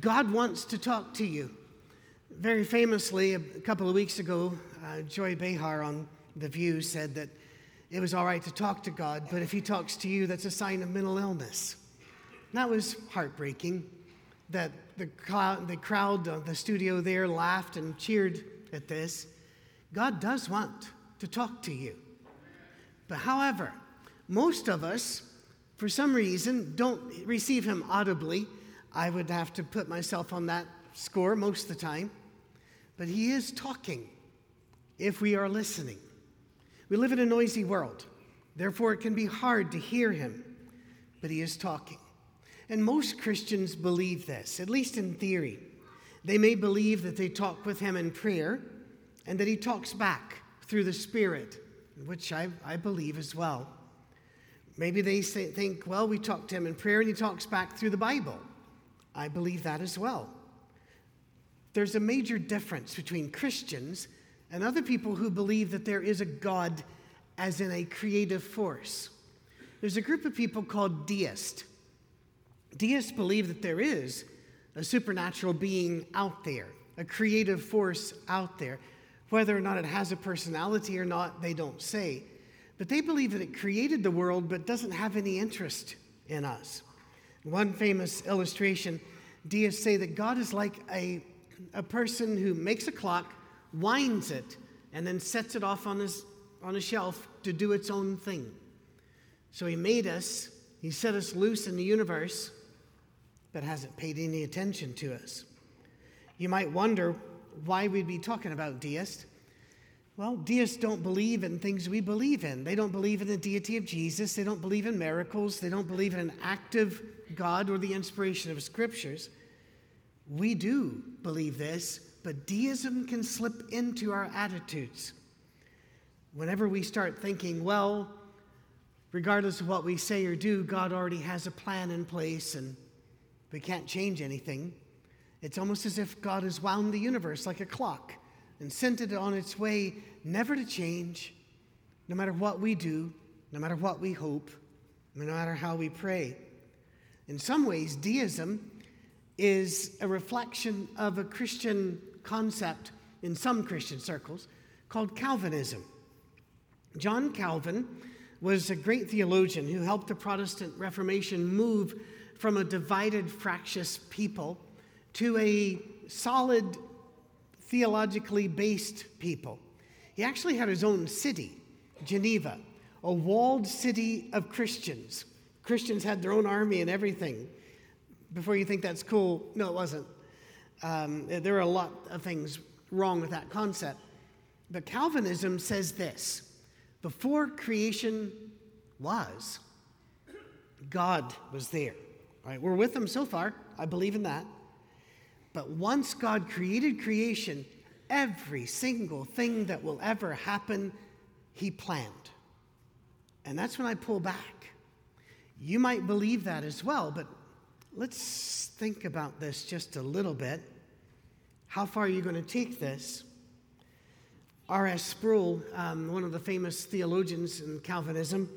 God wants to talk to you. Very famously, a couple of weeks ago, uh, Joy Behar on The View said that it was all right to talk to God, but if He talks to you, that's a sign of mental illness. And that was heartbreaking that the the crowd, the studio there laughed and cheered at this. God does want to talk to you. But however, most of us, for some reason, don't receive Him audibly. I would have to put myself on that score most of the time. But He is talking if we are listening. We live in a noisy world, therefore, it can be hard to hear Him, but He is talking. And most Christians believe this, at least in theory. They may believe that they talk with Him in prayer and that He talks back through the Spirit, which I, I believe as well. Maybe they say, think, well, we talk to Him in prayer and He talks back through the Bible. I believe that as well. There's a major difference between Christians and other people who believe that there is a God as in a creative force. There's a group of people called deists. Deists believe that there is a supernatural being out there, a creative force out there. Whether or not it has a personality or not, they don't say. But they believe that it created the world but doesn't have any interest in us. One famous illustration deists say that God is like a, a person who makes a clock, winds it, and then sets it off on, his, on a shelf to do its own thing. So he made us, he set us loose in the universe, but hasn't paid any attention to us. You might wonder why we'd be talking about deists. Well, deists don't believe in things we believe in. They don't believe in the deity of Jesus. They don't believe in miracles. They don't believe in an active God or the inspiration of scriptures. We do believe this, but deism can slip into our attitudes. Whenever we start thinking, well, regardless of what we say or do, God already has a plan in place and we can't change anything. It's almost as if God has wound the universe like a clock and sent it on its way, never to change, no matter what we do, no matter what we hope, no matter how we pray. In some ways, deism is a reflection of a Christian concept in some Christian circles called Calvinism. John Calvin was a great theologian who helped the Protestant Reformation move from a divided, fractious people to a solid, theologically based people. He actually had his own city, Geneva, a walled city of Christians. Christians had their own army and everything. Before you think that's cool, no, it wasn't. Um, there are a lot of things wrong with that concept. But Calvinism says this before creation was, God was there. Right? We're with them so far. I believe in that. But once God created creation, every single thing that will ever happen, He planned. And that's when I pull back. You might believe that as well, but let's think about this just a little bit. How far are you going to take this? R.C. Sproul, um, one of the famous theologians in Calvinism,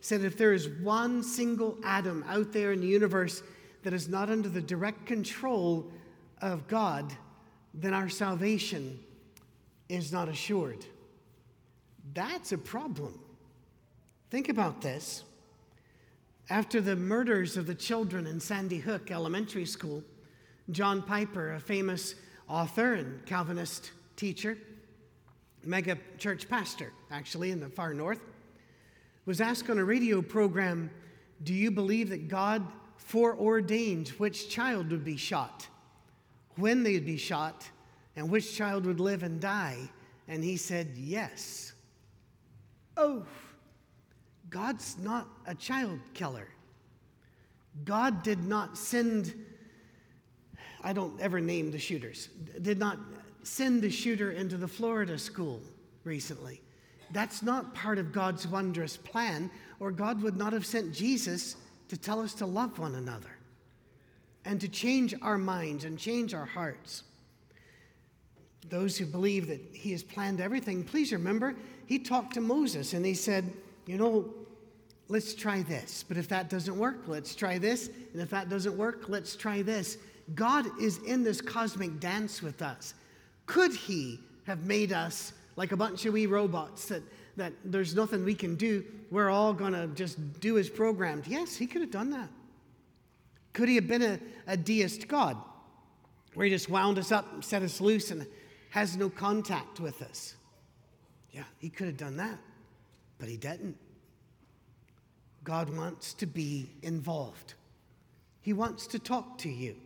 said if there is one single atom out there in the universe that is not under the direct control of God, then our salvation is not assured. That's a problem. Think about this. After the murders of the children in Sandy Hook Elementary School, John Piper, a famous author and Calvinist teacher, mega church pastor, actually, in the far north, was asked on a radio program Do you believe that God foreordained which child would be shot, when they'd be shot, and which child would live and die? And he said, Yes. Oh, God's not a child killer. God did not send, I don't ever name the shooters, did not send the shooter into the Florida school recently. That's not part of God's wondrous plan, or God would not have sent Jesus to tell us to love one another and to change our minds and change our hearts. Those who believe that He has planned everything, please remember, He talked to Moses and He said, You know, let's try this. But if that doesn't work, let's try this. And if that doesn't work, let's try this. God is in this cosmic dance with us. Could He have made us like a bunch of wee robots that, that there's nothing we can do? We're all going to just do as programmed. Yes, He could have done that. Could He have been a, a deist God where He just wound us up, and set us loose, and has no contact with us? Yeah, He could have done that, but He didn't. God wants to be involved. He wants to talk to you.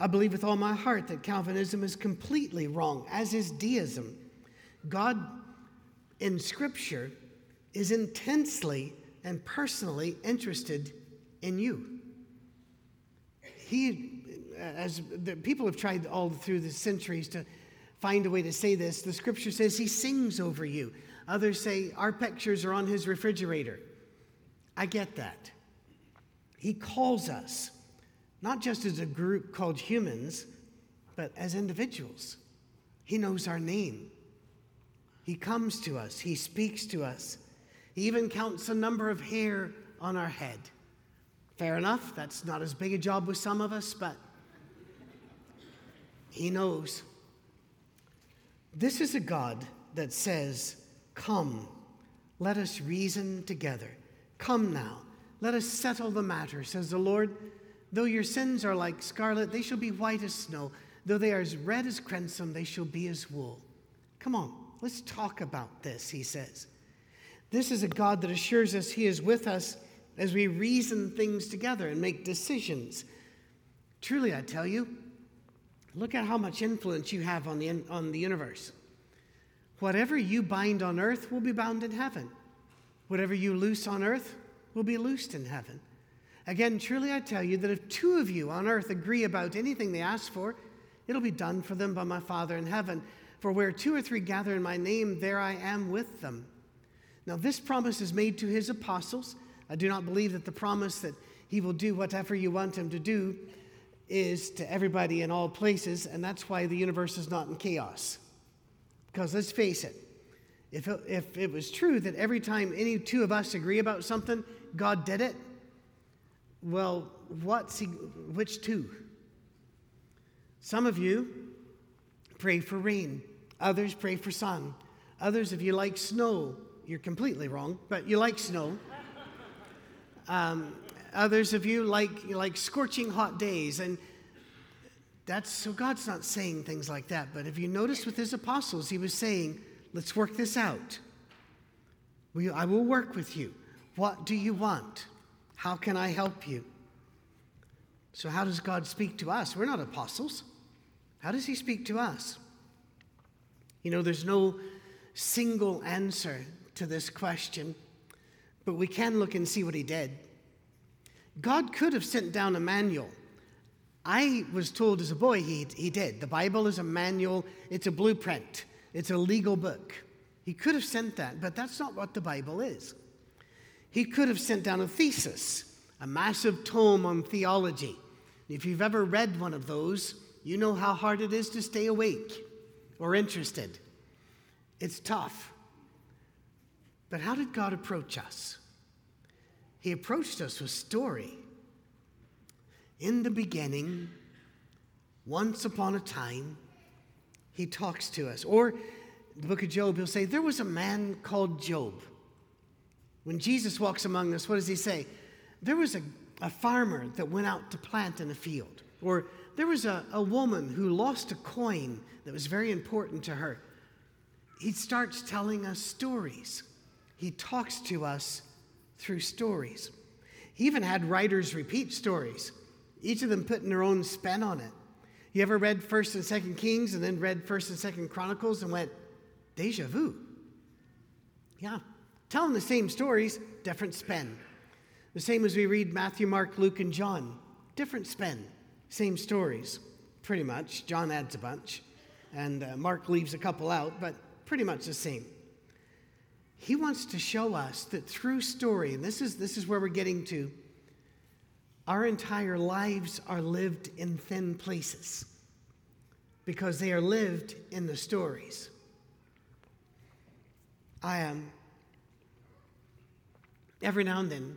I believe with all my heart that Calvinism is completely wrong, as is deism. God in Scripture is intensely and personally interested in you. He, as the, people have tried all through the centuries to find a way to say this, the Scripture says He sings over you. Others say our pictures are on His refrigerator. I get that. He calls us, not just as a group called humans, but as individuals. He knows our name. He comes to us, He speaks to us. He even counts the number of hair on our head. Fair enough, that's not as big a job with some of us, but He knows. This is a God that says, Come, let us reason together. Come now, let us settle the matter, says the Lord. Though your sins are like scarlet, they shall be white as snow. Though they are as red as crimson, they shall be as wool. Come on, let's talk about this, he says. This is a God that assures us he is with us as we reason things together and make decisions. Truly, I tell you, look at how much influence you have on the, on the universe. Whatever you bind on earth will be bound in heaven. Whatever you loose on earth will be loosed in heaven. Again, truly I tell you that if two of you on earth agree about anything they ask for, it'll be done for them by my Father in heaven. For where two or three gather in my name, there I am with them. Now, this promise is made to his apostles. I do not believe that the promise that he will do whatever you want him to do is to everybody in all places, and that's why the universe is not in chaos. Because let's face it, if it, if it was true that every time any two of us agree about something, God did it, well, what's he, which two? Some of you pray for rain, others pray for sun. Others of you like snow. You're completely wrong, but you like snow. Um, others of you like, like scorching hot days. And that's so God's not saying things like that. But if you notice with his apostles, he was saying, Let's work this out. We, I will work with you. What do you want? How can I help you? So, how does God speak to us? We're not apostles. How does He speak to us? You know, there's no single answer to this question, but we can look and see what He did. God could have sent down a manual. I was told as a boy he, he did. The Bible is a manual, it's a blueprint. It's a legal book. He could have sent that, but that's not what the Bible is. He could have sent down a thesis, a massive tome on theology. If you've ever read one of those, you know how hard it is to stay awake or interested. It's tough. But how did God approach us? He approached us with story. In the beginning, once upon a time, he talks to us. Or the book of Job, he'll say, There was a man called Job. When Jesus walks among us, what does he say? There was a, a farmer that went out to plant in a field. Or there was a, a woman who lost a coin that was very important to her. He starts telling us stories. He talks to us through stories. He even had writers repeat stories, each of them putting their own spin on it. You ever read 1st and 2nd Kings and then read 1st and 2nd Chronicles and went, deja vu? Yeah. Telling the same stories, different spin. The same as we read Matthew, Mark, Luke, and John. Different spin, same stories, pretty much. John adds a bunch, and uh, Mark leaves a couple out, but pretty much the same. He wants to show us that through story, and this is, this is where we're getting to, our entire lives are lived in thin places because they are lived in the stories. I am um, every now and then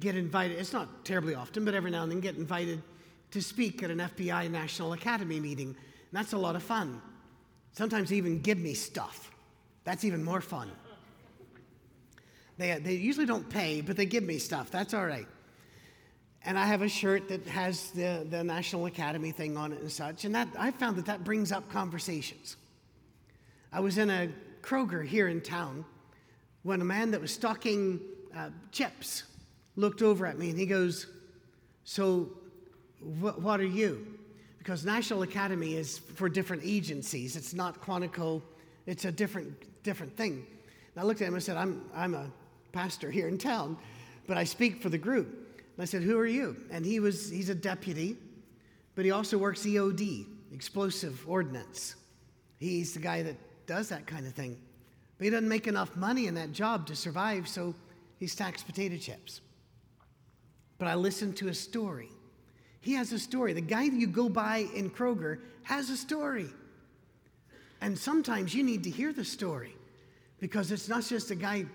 get invited, it's not terribly often, but every now and then get invited to speak at an FBI National Academy meeting. And that's a lot of fun. Sometimes they even give me stuff. That's even more fun. They, they usually don't pay, but they give me stuff. That's all right. And I have a shirt that has the, the National Academy thing on it and such. And that, I found that that brings up conversations. I was in a Kroger here in town when a man that was stocking uh, chips looked over at me and he goes, So, wh- what are you? Because National Academy is for different agencies. It's not Quantico, it's a different, different thing. And I looked at him and said, I'm, I'm a pastor here in town, but I speak for the group. And I said, Who are you? And he was, he's a deputy, but he also works EOD, explosive ordnance. He's the guy that does that kind of thing. But he doesn't make enough money in that job to survive, so he stacks potato chips. But I listened to a story. He has a story. The guy that you go by in Kroger has a story. And sometimes you need to hear the story because it's not just a guy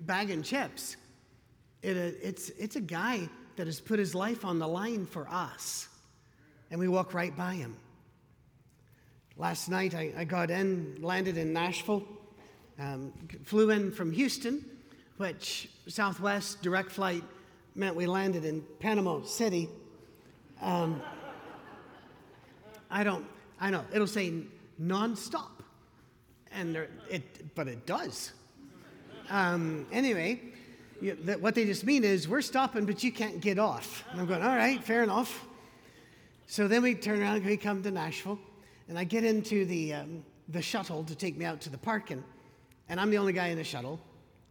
bagging chips. It, it's, it's a guy that has put his life on the line for us. And we walk right by him. Last night I, I got in, landed in Nashville, um, flew in from Houston, which Southwest direct flight meant we landed in Panama City. Um, I don't, I know, it'll say nonstop, and there, it, but it does. Um, anyway, you, that, what they just mean is we're stopping, but you can't get off. And I'm going, all right, fair enough. So then we turn around, and we come to Nashville, and I get into the, um, the shuttle to take me out to the parking, and I'm the only guy in the shuttle,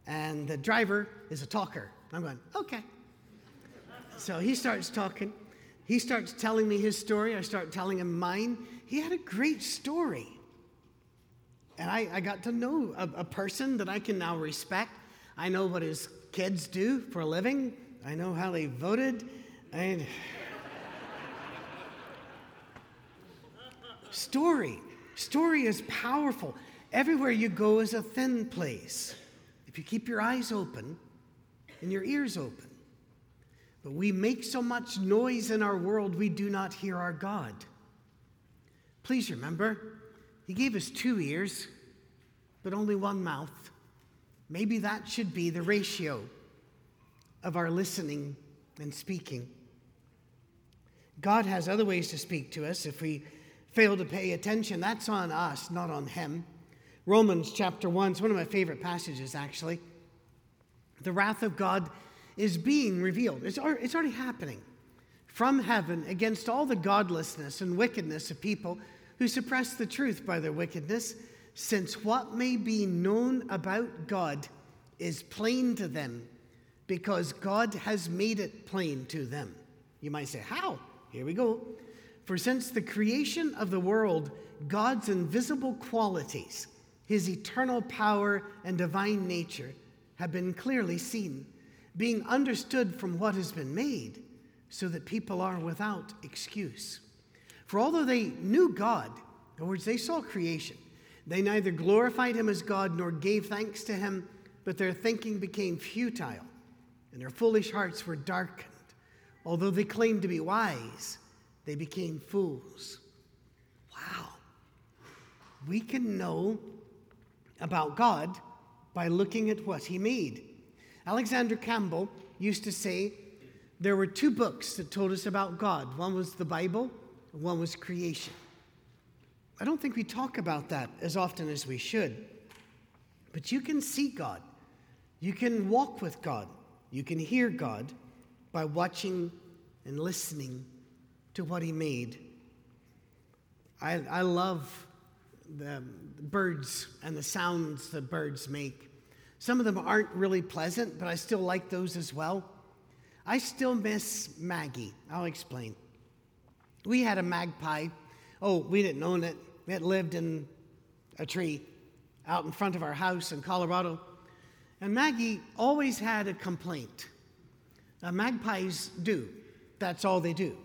and the driver is a talker. I'm going, okay. So he starts talking. He starts telling me his story. I start telling him mine. He had a great story. And I, I got to know a, a person that I can now respect. I know what his kids do for a living, I know how they voted. Story. Story is powerful. Everywhere you go is a thin place. If you keep your eyes open and your ears open. But we make so much noise in our world, we do not hear our God. Please remember, he gave us two ears, but only one mouth. Maybe that should be the ratio of our listening and speaking. God has other ways to speak to us. If we fail to pay attention, that's on us, not on Him. Romans chapter 1 is one of my favorite passages, actually. The wrath of God is being revealed, it's already happening from heaven against all the godlessness and wickedness of people who suppress the truth by their wickedness, since what may be known about God is plain to them, because God has made it plain to them. You might say, How? Here we go. For since the creation of the world, God's invisible qualities, his eternal power and divine nature, have been clearly seen, being understood from what has been made, so that people are without excuse. For although they knew God, in other words, they saw creation, they neither glorified him as God nor gave thanks to him, but their thinking became futile, and their foolish hearts were darkened. Although they claimed to be wise, they became fools. Wow. We can know about God by looking at what he made. Alexander Campbell used to say there were two books that told us about God one was the Bible, one was creation. I don't think we talk about that as often as we should. But you can see God, you can walk with God, you can hear God by watching and listening to what He made. I, I love the birds and the sounds that birds make. Some of them aren't really pleasant, but I still like those as well. I still miss Maggie. I'll explain. We had a magpie. Oh, we didn't own it. It lived in a tree out in front of our house in Colorado. And Maggie always had a complaint. Now, magpies do. That's all they do.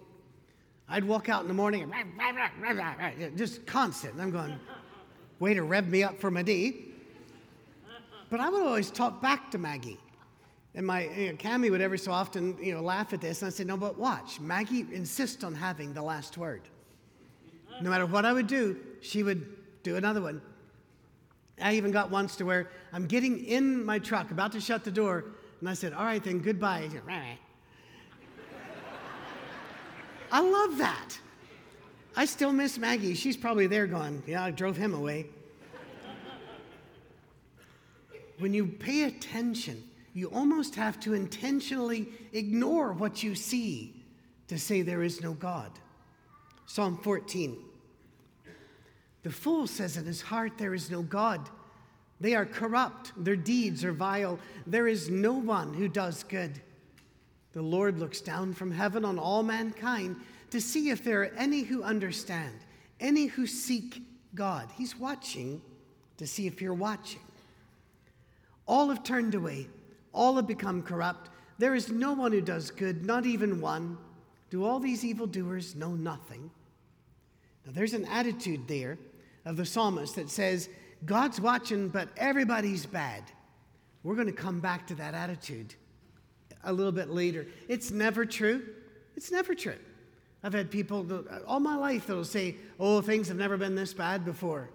I'd walk out in the morning and just constant. I'm going, way to rev me up for my day. But I would always talk back to Maggie. And my you know, Cammy would every so often, you know, laugh at this, and I said, "No, but watch. Maggie insists on having the last word. No matter what I would do, she would do another one. I even got once to where I'm getting in my truck, about to shut the door, and I said, "All right, then, goodbye." I love that. I still miss Maggie. She's probably there going, "Yeah, I drove him away." when you pay attention you almost have to intentionally ignore what you see to say there is no God. Psalm 14. The fool says in his heart, There is no God. They are corrupt, their deeds are vile. There is no one who does good. The Lord looks down from heaven on all mankind to see if there are any who understand, any who seek God. He's watching to see if you're watching. All have turned away. All have become corrupt. There is no one who does good, not even one. Do all these evildoers know nothing? Now, there's an attitude there of the psalmist that says, God's watching, but everybody's bad. We're going to come back to that attitude a little bit later. It's never true. It's never true. I've had people uh, all my life that'll say, Oh, things have never been this bad before.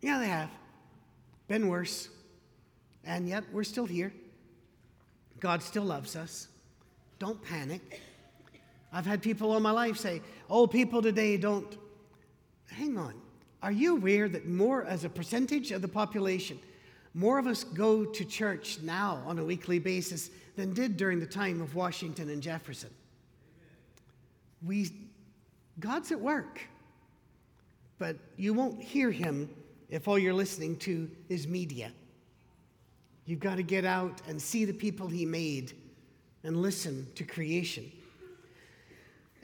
Yeah, they have. Been worse. And yet we're still here. God still loves us. Don't panic. I've had people all my life say, oh, people today don't. Hang on. Are you aware that more, as a percentage of the population, more of us go to church now on a weekly basis than did during the time of Washington and Jefferson? We, God's at work, but you won't hear him if all you're listening to is media. You've got to get out and see the people He made and listen to creation.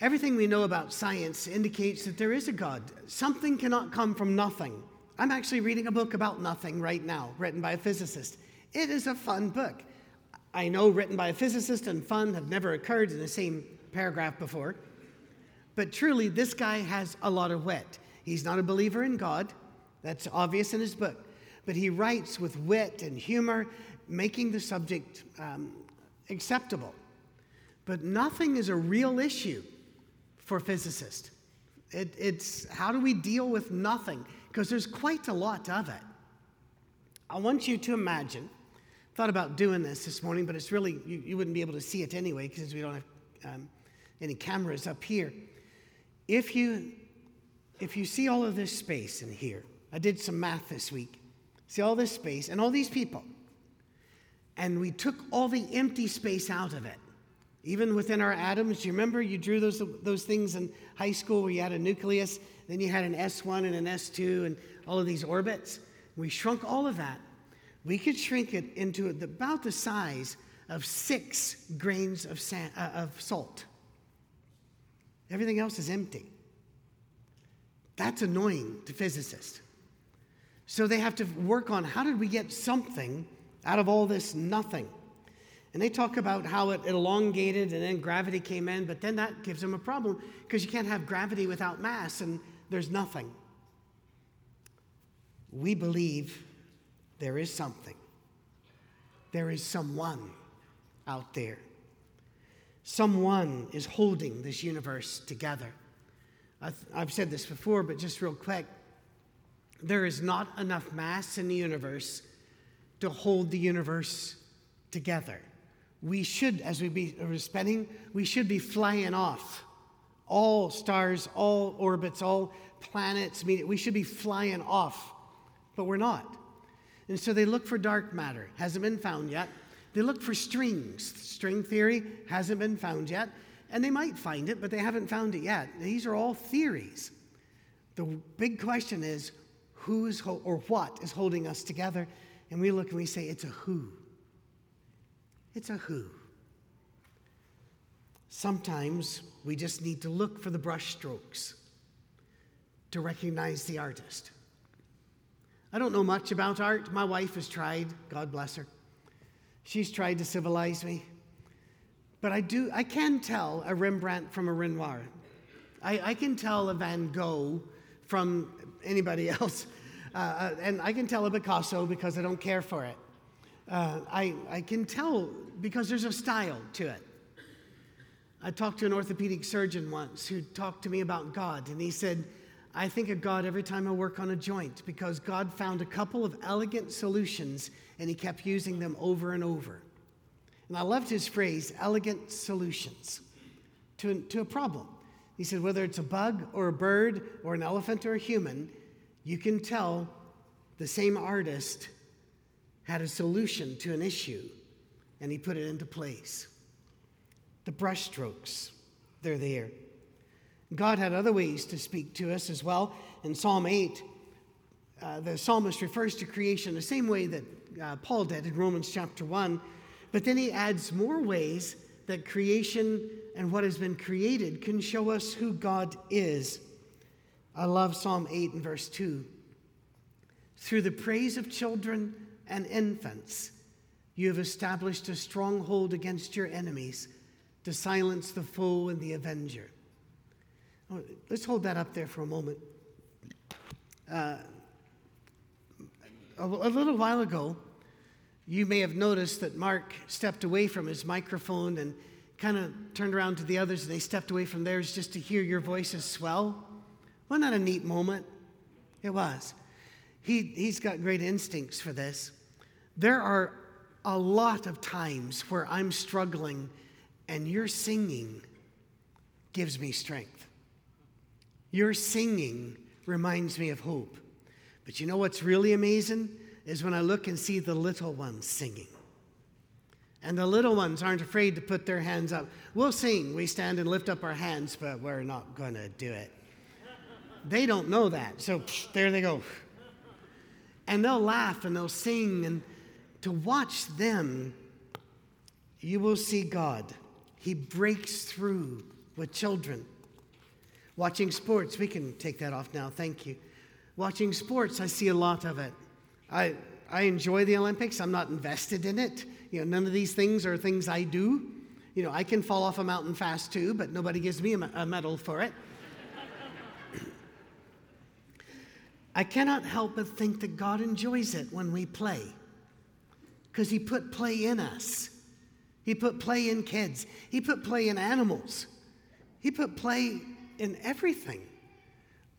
Everything we know about science indicates that there is a God. Something cannot come from nothing. I'm actually reading a book about nothing right now, written by a physicist. It is a fun book. I know written by a physicist and fun have never occurred in the same paragraph before. But truly, this guy has a lot of wit. He's not a believer in God. That's obvious in his book but he writes with wit and humor, making the subject um, acceptable. But nothing is a real issue for physicists. It, it's how do we deal with nothing? Because there's quite a lot of it. I want you to imagine, thought about doing this this morning, but it's really, you, you wouldn't be able to see it anyway because we don't have um, any cameras up here. If you, if you see all of this space in here, I did some math this week. See all this space and all these people. And we took all the empty space out of it. Even within our atoms, you remember you drew those, those things in high school where you had a nucleus, then you had an S1 and an S2 and all of these orbits? We shrunk all of that. We could shrink it into about the size of six grains of, sand, uh, of salt. Everything else is empty. That's annoying to physicists. So they have to work on how did we get something out of all this nothing? And they talk about how it elongated and then gravity came in, but then that gives them a problem because you can't have gravity without mass and there's nothing. We believe there is something, there is someone out there. Someone is holding this universe together. I've said this before, but just real quick there is not enough mass in the universe to hold the universe together. We should, as we be are spending, we should be flying off. All stars, all orbits, all planets, we should be flying off, but we're not. And so they look for dark matter, hasn't been found yet. They look for strings. String theory hasn't been found yet. And they might find it, but they haven't found it yet. These are all theories. The big question is who is ho- or what is holding us together, and we look and we say, it's a who. It's a who. Sometimes we just need to look for the brushstrokes to recognize the artist. I don't know much about art. My wife has tried, God bless her. She's tried to civilize me. But I do I can tell a Rembrandt from a Renoir. I, I can tell a Van Gogh from anybody else. Uh, uh, and I can tell a Picasso because I don't care for it. uh, I, I can tell because there's a style to it. I talked to an orthopedic surgeon once who talked to me about God, and he said, I think of God every time I work on a joint because God found a couple of elegant solutions and he kept using them over and over. And I loved his phrase, elegant solutions, to, to a problem. He said, whether it's a bug or a bird or an elephant or a human, you can tell the same artist had a solution to an issue and he put it into place. The brushstrokes, they're there. God had other ways to speak to us as well. In Psalm 8, uh, the psalmist refers to creation the same way that uh, Paul did in Romans chapter 1, but then he adds more ways that creation and what has been created can show us who God is. I love Psalm 8 and verse 2. Through the praise of children and infants, you have established a stronghold against your enemies to silence the foe and the avenger. Oh, let's hold that up there for a moment. Uh, a, a little while ago, you may have noticed that Mark stepped away from his microphone and kind of turned around to the others, and they stepped away from theirs just to hear your voices swell. Wasn't that a neat moment? It was. He, he's got great instincts for this. There are a lot of times where I'm struggling and your singing gives me strength. Your singing reminds me of hope. But you know what's really amazing? Is when I look and see the little ones singing. And the little ones aren't afraid to put their hands up. We'll sing, we stand and lift up our hands, but we're not going to do it. They don't know that. So psh, there they go. And they'll laugh and they'll sing. And to watch them, you will see God. He breaks through with children. Watching sports, we can take that off now, thank you. Watching sports, I see a lot of it. I, I enjoy the Olympics, I'm not invested in it. You know, none of these things are things I do. You know, I can fall off a mountain fast too, but nobody gives me a medal for it. I cannot help but think that God enjoys it when we play because He put play in us. He put play in kids. He put play in animals. He put play in everything.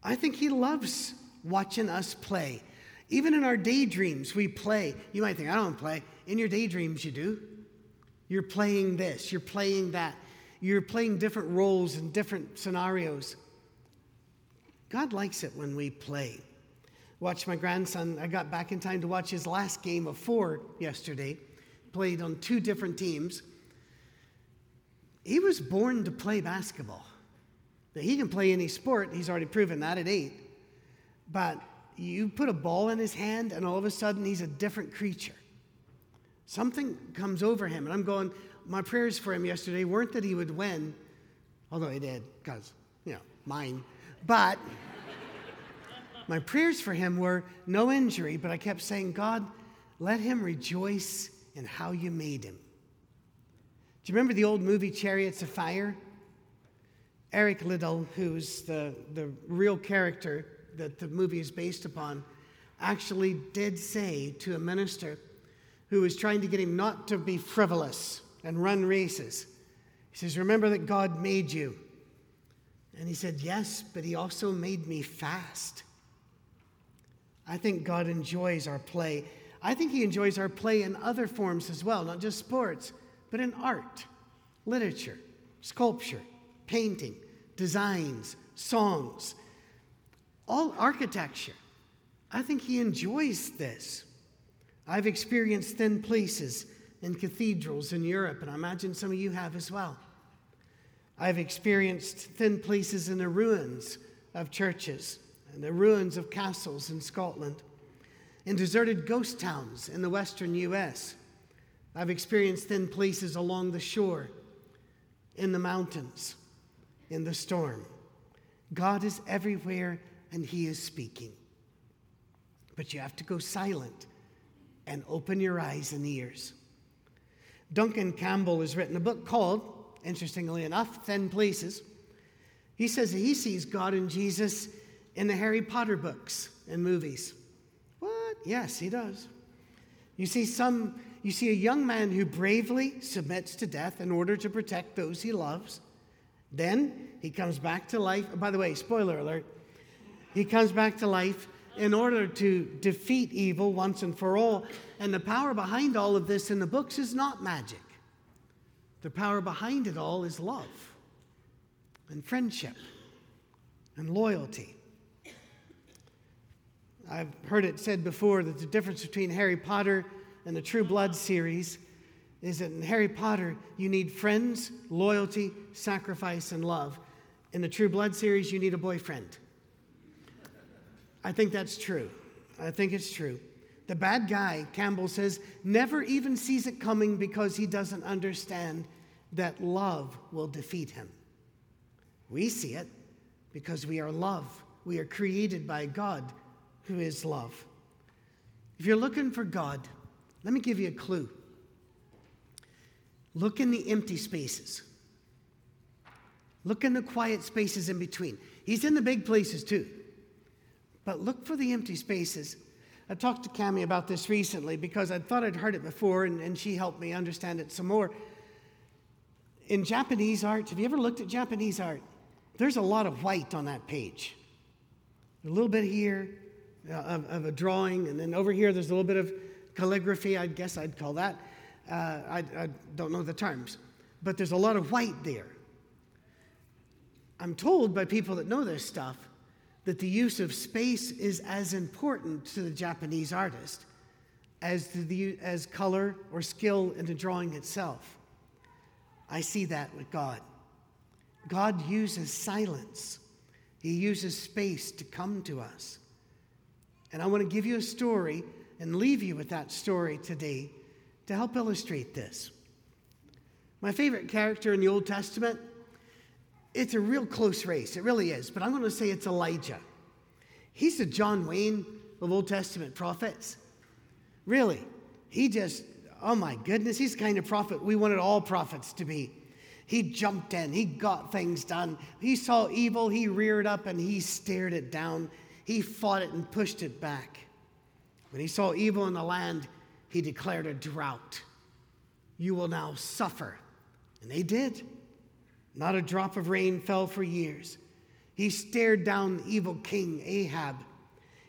I think He loves watching us play. Even in our daydreams, we play. You might think, I don't play. In your daydreams, you do. You're playing this, you're playing that. You're playing different roles in different scenarios. God likes it when we play. Watch my grandson, I got back in time to watch his last game of four yesterday played on two different teams. He was born to play basketball. Now, he can play any sport, he's already proven that at eight. But you put a ball in his hand, and all of a sudden, he's a different creature. Something comes over him, and I'm going, my prayers for him yesterday weren't that he would win, although he did, because, you know, mine. But my prayers for him were no injury, but I kept saying, God, let him rejoice in how you made him. Do you remember the old movie Chariots of Fire? Eric Liddell, who's the, the real character that the movie is based upon, actually did say to a minister who was trying to get him not to be frivolous and run races. He says, Remember that God made you. And he said, Yes, but he also made me fast. I think God enjoys our play. I think He enjoys our play in other forms as well, not just sports, but in art, literature, sculpture, painting, designs, songs, all architecture. I think He enjoys this. I've experienced thin places in cathedrals in Europe, and I imagine some of you have as well. I've experienced thin places in the ruins of churches and the ruins of castles in Scotland in deserted ghost towns in the western U.S. I've experienced thin places along the shore, in the mountains, in the storm. God is everywhere and He is speaking. But you have to go silent and open your eyes and ears. Duncan Campbell has written a book called, interestingly enough, Thin Places. He says that he sees God and Jesus in the Harry Potter books and movies. What? Yes, he does. You see, some you see a young man who bravely submits to death in order to protect those he loves. Then he comes back to life. By the way, spoiler alert, he comes back to life in order to defeat evil once and for all. And the power behind all of this in the books is not magic, the power behind it all is love and friendship and loyalty. I've heard it said before that the difference between Harry Potter and the True Blood series is that in Harry Potter, you need friends, loyalty, sacrifice, and love. In the True Blood series, you need a boyfriend. I think that's true. I think it's true. The bad guy, Campbell says, never even sees it coming because he doesn't understand that love will defeat him. We see it because we are love. We are created by God, who is love. If you're looking for God, let me give you a clue. Look in the empty spaces. Look in the quiet spaces in between. He's in the big places too. But look for the empty spaces. I talked to Cami about this recently because I thought I'd heard it before and, and she helped me understand it some more. In Japanese art, have you ever looked at Japanese art? There's a lot of white on that page. A little bit here uh, of, of, a drawing, and then over here there's a little bit of calligraphy, I guess I'd call that. Uh, I, I don't know the terms, but there's a lot of white there. I'm told by people that know this stuff that the use of space is as important to the Japanese artist as, the, as color or skill in the drawing itself. I see that with God. God uses silence, He uses space to come to us. And I want to give you a story and leave you with that story today to help illustrate this. My favorite character in the Old Testament it's a real close race. It really is. But I'm going to say it's Elijah. He's the John Wayne of Old Testament prophets. Really. He just, oh my goodness, he's the kind of prophet we wanted all prophets to be. He jumped in, he got things done. He saw evil, he reared up and he stared it down. He fought it and pushed it back. When he saw evil in the land, he declared a drought. You will now suffer. And they did. Not a drop of rain fell for years. He stared down the evil king Ahab.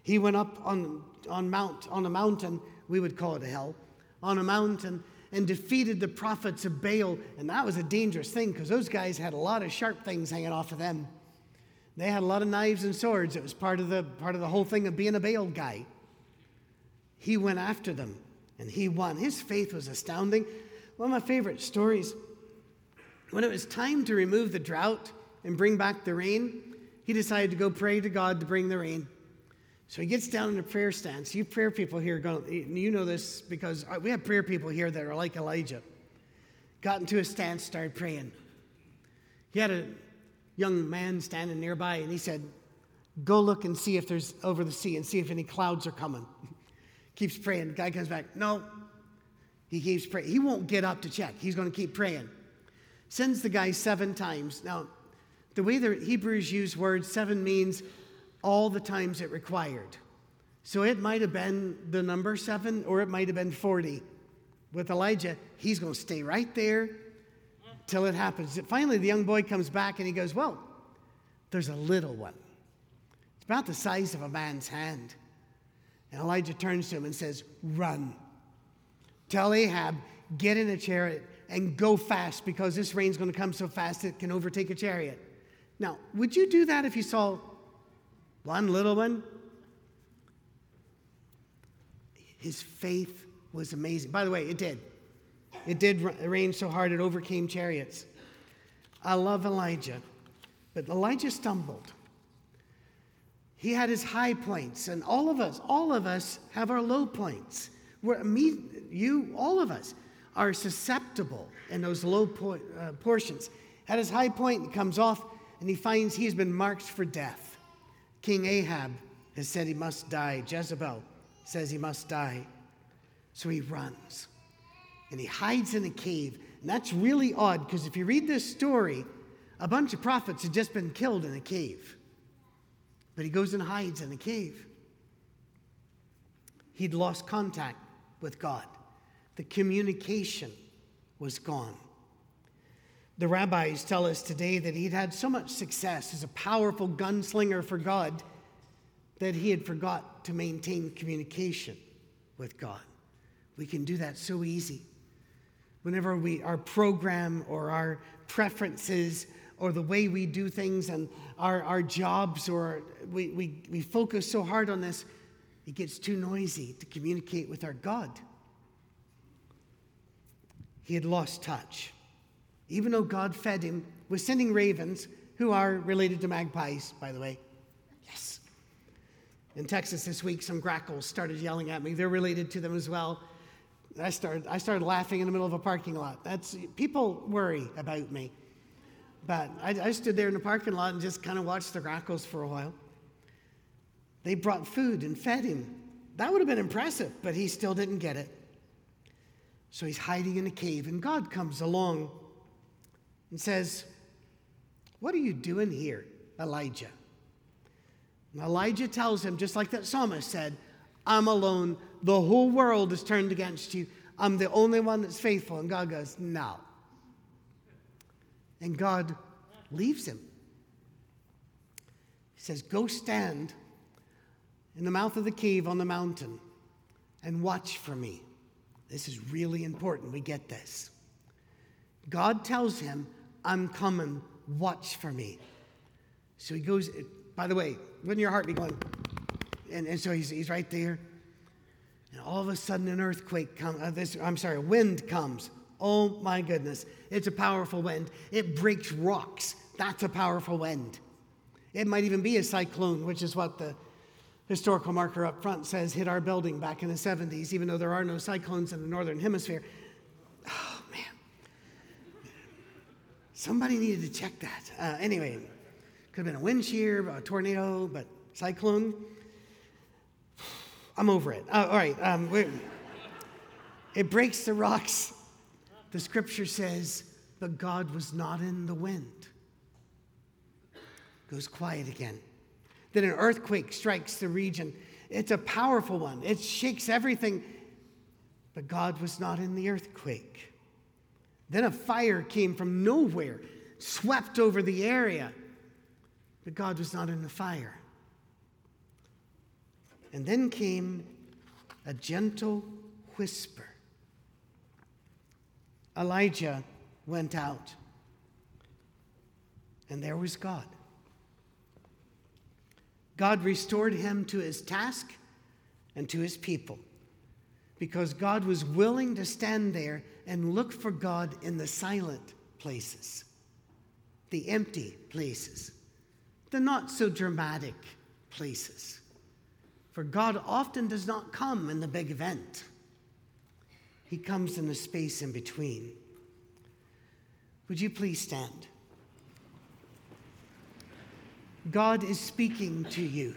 He went up on, on, mount, on a mountain, we would call it a hell, on a mountain and defeated the prophets of Baal. And that was a dangerous thing because those guys had a lot of sharp things hanging off of them. They had a lot of knives and swords. It was part of the, part of the whole thing of being a Baal guy. He went after them and he won. His faith was astounding. One of my favorite stories when it was time to remove the drought and bring back the rain, he decided to go pray to God to bring the rain. So he gets down in a prayer stance. You prayer people here, you know this because we have prayer people here that are like Elijah. Got into a stance, started praying. He had a young man standing nearby, and he said, Go look and see if there's over the sea and see if any clouds are coming. Keeps praying. The guy comes back, No. He keeps praying. He won't get up to check. He's going to keep praying sends the guy seven times. Now, the way the Hebrews use words, seven means all the times it required. So it might have been the number seven or it might have been 40. With Elijah, he's going to stay right there till it happens. Finally, the young boy comes back and he goes, Well, there's a little one. It's about the size of a man's hand. And Elijah turns to him and says, Run. Tell Ahab, get in a chariot and go fast because this rain's going to come so fast it can overtake a chariot. Now, would you do that if you saw one little one? His faith was amazing. By the way, it did. It did rain so hard it overcame chariots. I love Elijah, but Elijah stumbled. He had his high points, and all of us, all of us have our low points. We're, me, you, all of us are susceptible in those low po- uh, portions. At his high point, he comes off and he finds he's been marked for death. King Ahab has said he must die. Jezebel says he must die. So he runs and he hides in a cave. And that's really odd because if you read this story, a bunch of prophets had just been killed in a cave. But he goes and hides in a cave. He'd lost contact with God. The communication was gone. The rabbis tell us today that he'd had so much success as a powerful gunslinger for God that he had forgot to maintain communication with God. We can do that so easy. Whenever we our program or our preferences or the way we do things and our, our jobs or we, we, we focus so hard on this, it gets too noisy to communicate with our God. He had lost touch. Even though God fed him with sending ravens, who are related to magpies, by the way. Yes. In Texas this week, some grackles started yelling at me. They're related to them as well. I started, I started laughing in the middle of a parking lot. That's, people worry about me. But I, I stood there in the parking lot and just kind of watched the grackles for a while. They brought food and fed him. That would have been impressive, but he still didn't get it. So he's hiding in a cave, and God comes along and says, What are you doing here, Elijah? And Elijah tells him, just like that psalmist said, I'm alone. The whole world is turned against you. I'm the only one that's faithful. And God goes, No. And God leaves him. He says, Go stand in the mouth of the cave on the mountain and watch for me. This is really important. We get this. God tells him, I'm coming, watch for me. So he goes, by the way, wouldn't your heart be going? And, and so he's, he's right there. And all of a sudden, an earthquake comes. Uh, I'm sorry, a wind comes. Oh my goodness. It's a powerful wind. It breaks rocks. That's a powerful wind. It might even be a cyclone, which is what the historical marker up front says hit our building back in the 70s, even though there are no cyclones in the northern hemisphere. Oh, man. Somebody needed to check that. Uh, anyway, could have been a wind shear, a tornado, but cyclone. I'm over it. Uh, all right. Um, it breaks the rocks. The scripture says, but God was not in the wind. Goes quiet again. Then an earthquake strikes the region. It's a powerful one, it shakes everything. But God was not in the earthquake. Then a fire came from nowhere, swept over the area. But God was not in the fire. And then came a gentle whisper. Elijah went out, and there was God. God restored him to his task and to his people because God was willing to stand there and look for God in the silent places, the empty places, the not so dramatic places. For God often does not come in the big event, He comes in the space in between. Would you please stand? God is speaking to you.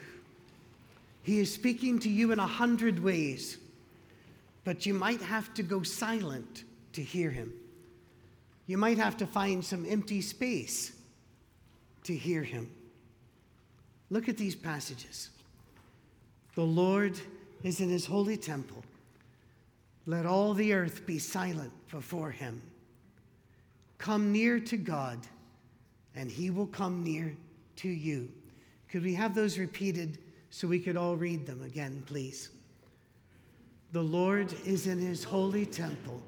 He is speaking to you in a hundred ways, but you might have to go silent to hear Him. You might have to find some empty space to hear Him. Look at these passages. The Lord is in his holy temple. Let all the earth be silent before him. Come near to God, and he will come near to you. Could we have those repeated so we could all read them again, please? The Lord is in his holy temple.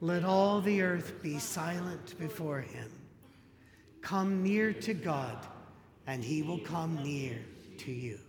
Let all the earth be silent before him. Come near to God, and he will come near to you.